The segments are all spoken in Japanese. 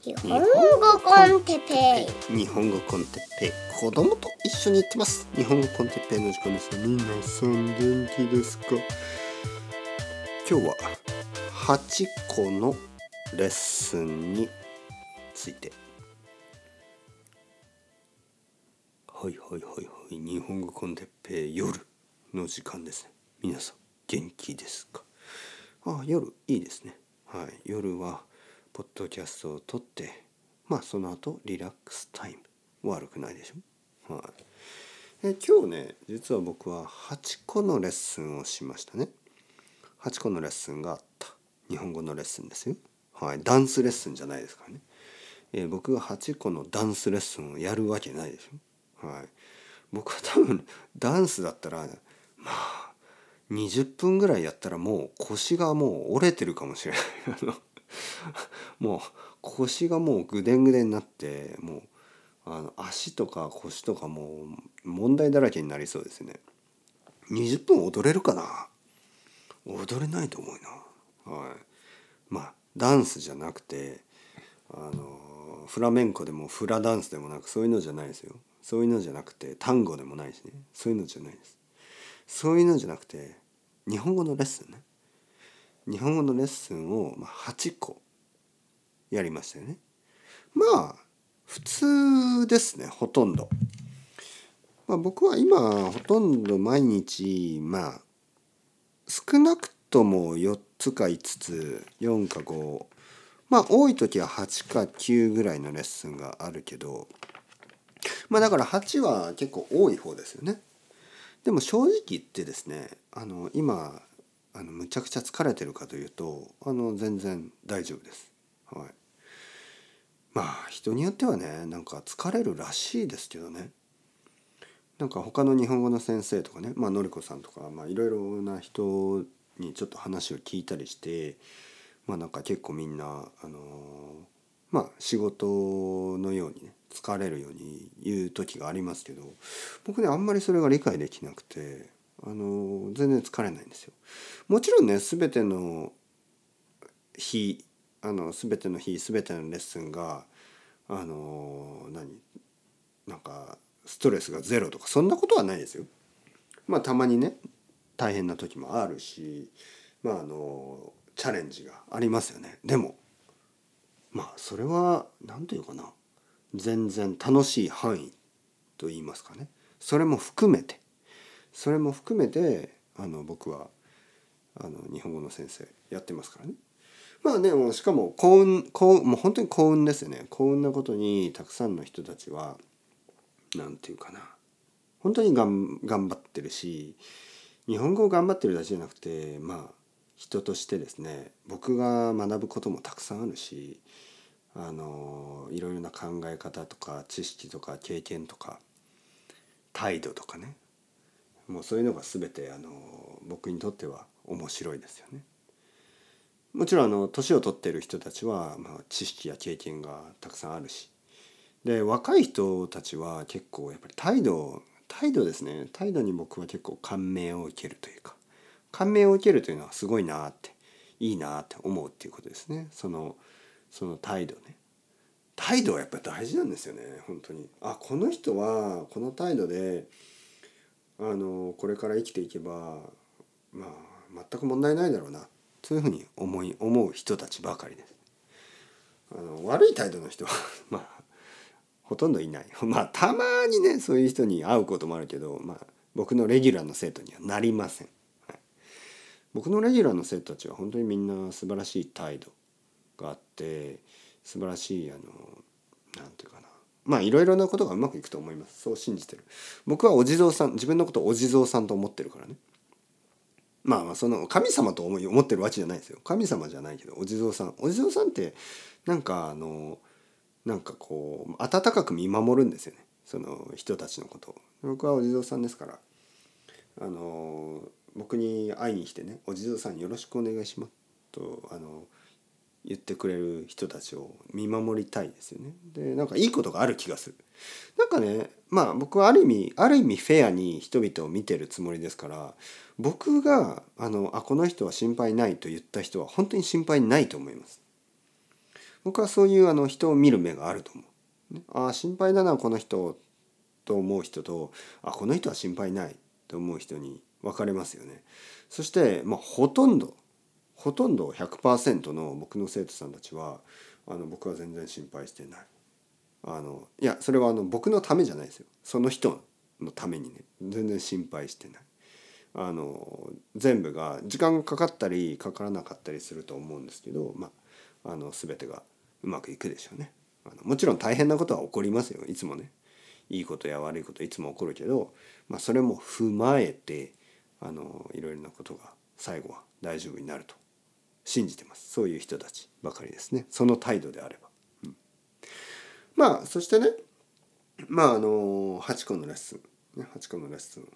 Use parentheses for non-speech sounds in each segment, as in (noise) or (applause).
日本語 con テッペイ。日本語 con テッペイ。子供と一緒に行ってます。日本語 con テッペイの時間です。皆さん元気ですか？今日は8個のレッスンについて。はいはいはいはい。日本語 con テッペイ夜の時間ですね。皆さん元気ですか？あ夜いいですね。はい。夜はポッドキャストを撮ってまあその後リラックスタイム。悪くないでしょ？はい。え今日ね実は僕は8個のレッスンをしましたね。8個のレッスンがあった。日本語のレッスンですよ。はい。ダンスレッスンじゃないですからね、えー、僕が8個のダンスレッスンをやるわけないでしょ？はい。僕は多分ダンスだったらまあ20分ぐらいやったらもう腰がもう折れてるかもしれない。もう腰がもうぐでんぐでんになってもうあの足とか腰とかもう問題だらけになりそうですね。20分踊れるかな？踊れないと思うな。はい。まあダンスじゃなくてあのフラメンコでもフラダンスでもなくそういうのじゃないですよ。そういうのじゃなくて単語でもないしね。そういうのじゃないです。そういうのじゃなくて日本語のレッスンね。日本語のレッスンを8個やりましたよね。まあ普通ですねほとんど。まあ、僕は今ほとんど毎日まあ少なくとも4つか5つ4か5まあ多い時は8か9ぐらいのレッスンがあるけどまあだから8は結構多い方ですよね。でも正直言ってですねあの今あのむちゃくちゃ疲れてるかというとあの全然大丈夫です。はい、まあ人によってはねなんか疲れるらしいですけどねなんか他の日本語の先生とかねまあのりこさんとかいろいろな人にちょっと話を聞いたりしてまあなんか結構みんなあのまあ仕事のようにね疲れるように言う時がありますけど僕ねあんまりそれが理解できなくてあの全然疲れないんですよ。もちろんね全ての日あの全ての日全てのレッスンがあの何なんかストレスがゼロとかそんなことはないですよ。まあたまにね大変な時もあるしまああのチャレンジがありますよね。でもまあそれは何というかな全然楽しい範囲と言いますかねそれも含めてそれも含めてあの僕はあの日本語の先生やってますからね。まあねもうしかも幸運幸運もう本当に幸運ですよね。幸運なことにたくさんの人たちは何て言うかな。本当にがん頑張ってるし日本語を頑張ってるだけじゃなくてまあ人としてですね僕が学ぶこともたくさんあるしあのいろいろな考え方とか知識とか経験とか態度とかね。もうそういうのが全てあの僕にとっては面白いですよね。もちろんあの年を取ってる人たちは、まあ、知識や経験がたくさんあるし。で若い人たちは結構やっぱり態度態度ですね。態度に僕は結構感銘を受けるというか。感銘を受けるというのはすごいなっていいなって思うっていうことですね。そのその態度ね。態度はやっぱり大事なんですよね。本当に。あこの人はこの態度であのこれから生きていけばまあ全く問題ないだろうな。そういうふうに思い思う人たちばかりです。あの悪い態度の人は (laughs) まあほとんどいない。(laughs) まあたまにねそういう人に会うこともあるけど、まあ、僕のレギュラーの生徒にはなりません、はい、僕のレギュラーの生徒たちは本当にみんな素晴らしい態度があって素晴らしいあのなんていうかな。まあいろいろなことがうまくいくと思います。そう信じてる。僕はお地蔵さん自分のことをお地蔵さんと思ってるからね。まあまあその神様と思い思ってるわけじゃないですよ。神様じゃないけどお地蔵さん。お地蔵さんってなんかあのなんかこう温かく見守るんですよね。その人たちのことを。僕はお地蔵さんですからあの僕に会いに来てね「お地蔵さんよろしくお願いします」とあの言ってくれる人たちを見守りたいですよね。でなんかいいことがある気がする。なんかねまあ僕はある意味ある意味フェアに人々を見てるつもりですから僕があのあこの人は心配ないと言った人は本当に心配ないと思います。僕はそういうあの人を見る目があると思う。ああ心配だなこの人と思う人とあこの人は心配ないと思う人に分かれますよね。そして、まあ、ほとんどほとんど100%の僕の生徒さんたちはあの僕は全然心配してない。あのいやそれはあの僕のためじゃないですよその人のためにね全然心配してない。あの全部が時間がかかったりかからなかったりすると思うんですけど、まあ、あの全てがうまくいくでしょうね。あのもちろん大変なことは起こりますよいつもね。いいことや悪いこといつも起こるけど、まあ、それも踏まえてあのいろいろなことが最後は大丈夫になると信じてます。そういう人たちばかりですね。その態度であれば。うん、まあそしてねまああの8個のレッスン、ね、8個のレッスンを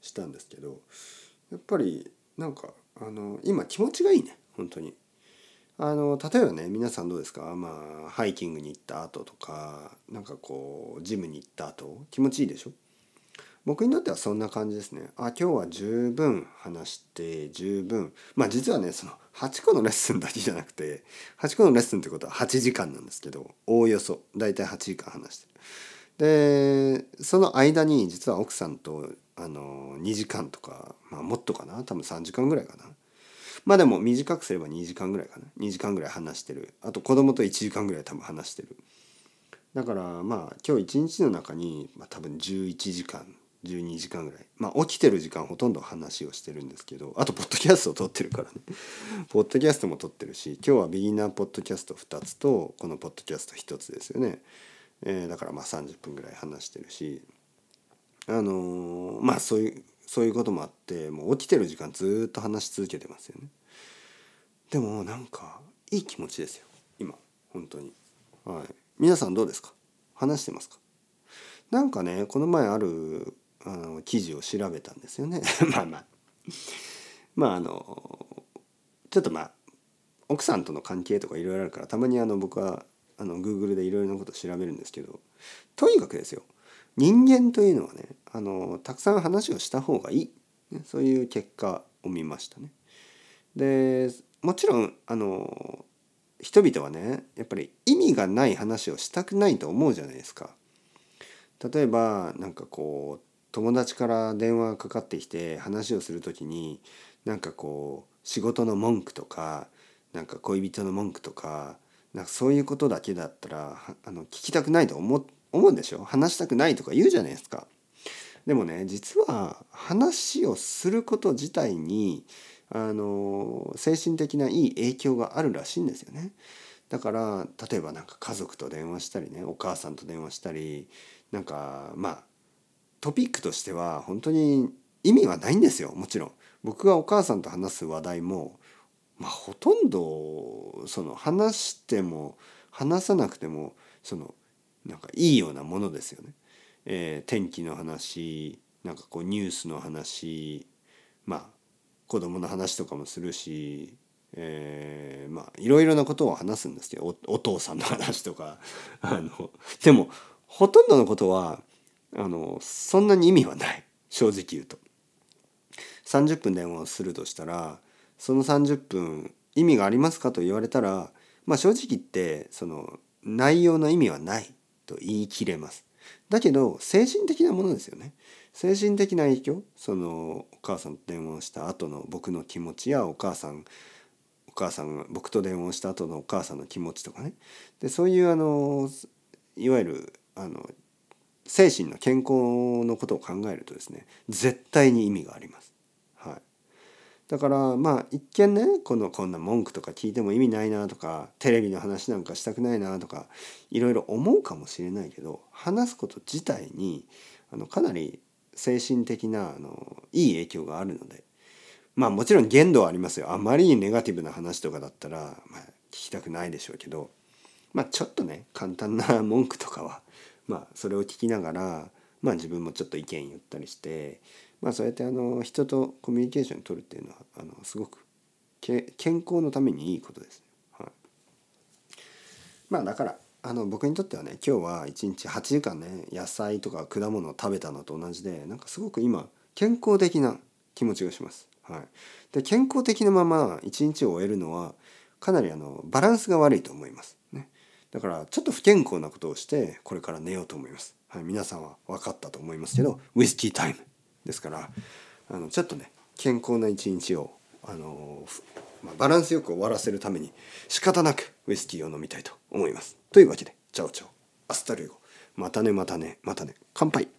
したんですけどやっぱりなんかあの今気持ちがいいね。本当に。あの例えばね皆さんどうですか？まあハイキングに行った後とかなんかこうジムに行った後気持ちいいでしょ？僕にとってはそんな感じですね。あ今日は十分話して十分。まあ実はねその8個のレッスンだけじゃなくて8個のレッスンってことは8時間なんですけどおおよそ。大体8時間話してる。でその間に実は奥さんとあの2時間とか、まあ、もっとかな？多分3時間ぐらいかな？まあでも短くすれば2時間ぐらいかな？2時間ぐらい話してる。あと子供と1時間ぐらい多分話してる。だからまあ今日一日の中に、まあ、多分11時間12時間ぐらい。まあ起きてる時間ほとんど話をしてるんですけどあとポッドキャストを撮ってるからね。(laughs) ポッドキャストも撮ってるし今日はビギナーポッドキャスト2つとこのポッドキャスト1つですよね、えー、だからまあ30分ぐらい話してるしあのー、まあそういうそういうこともあってもう起きてる時間ずっと話し続けてますよね。でもなんかいい気持ちですよ。今本当に。はい。皆さんどうですか？話してますか？なんかねこの前あるあの記事を調べたんですよね (laughs) まあまあまああのちょっとまあ奥さんとの関係とかいろいろあるからたまにあの僕はあの Google でいろいろなこと調べるんですけどとにかくですよ人間というのはねあのたくさん話をした方がいい、ね、そういう結果を見ましたね。でもちろんあの人々はねやっぱり意味がない話をしたくないと思うじゃないですか。例えばなんかこう友達から電話がかかってきて話をする時になんかこう仕事の文句とかなんか恋人の文句とかなんかそういうことだけだったらあの聞きたくないと思思うんでしょ？話したくないとか言うじゃないですか。でもね実は話をすること自体にあの精神的ないい影響があるらしいんですよね。だから例えばなんか家族と電話したりねお母さんと電話したりなんかまあトピックとしては本当に意味はないんですよもちろん。僕がお母さんと話す話題もまあほとんどその話しても話さなくてもそのなんかいいようなものですよね。えー、天気の話なんかこうニュースの話まあ子供の話とかもするし、えー、まあいろいろなことを話すんですけどお父さんの話とか (laughs) あのでもほとんどのことはあのそんなに意味はない (laughs) 正直言うと。30分電話をするとしたらその30分意味がありますかと言われたらまあ正直言ってその内容の意味はないと言い切れます。だけど精神的なものですよね。精神的な影響そのお母さんと電話をした後の僕の気持ちやお母さんお母さん僕と電話をした後のお母さんの気持ちとかねでそういうあのいわゆるあの精神の健康のことを考えるとですね絶対に意味があります。はい、だからまあ一見ねこのこんな文句とか聞いても意味ないなとかテレビの話なんかしたくないなとかいろいろ思うかもしれないけど話すこと自体にあのかなり精神的なあのいい影響があるのでまあもちろん限度はありますよあまりにネガティブな話とかだったら、まあ、聞きたくないでしょうけどまあちょっとね簡単な文句とかはまあそれを聞きながらまあ自分もちょっと意見言ったりしてまあそうやってあの人とコミュニケーション取るっていうのはあのすごく健康のためにいいことです、はい、まあだからあの僕にとってはね今日は1日8時間ね野菜とか果物を食べたのと同じでなんかすごく今健康的な気持ちがします。はい、で健康的なまま一日を終えるのはかなりあのバランスが悪いと思います。だからちょっと不健康なことをしてこれから寝ようと思います、はい、皆さんは分かったと思いますけどウイスキータイム。ですからあのちょっとね健康な一日をあの、まあ、バランスよく終わらせるために仕方なくウイスキーを飲みたいと思います。というわけで Chao chao. Hasta luego.またねまたねまたね。乾杯。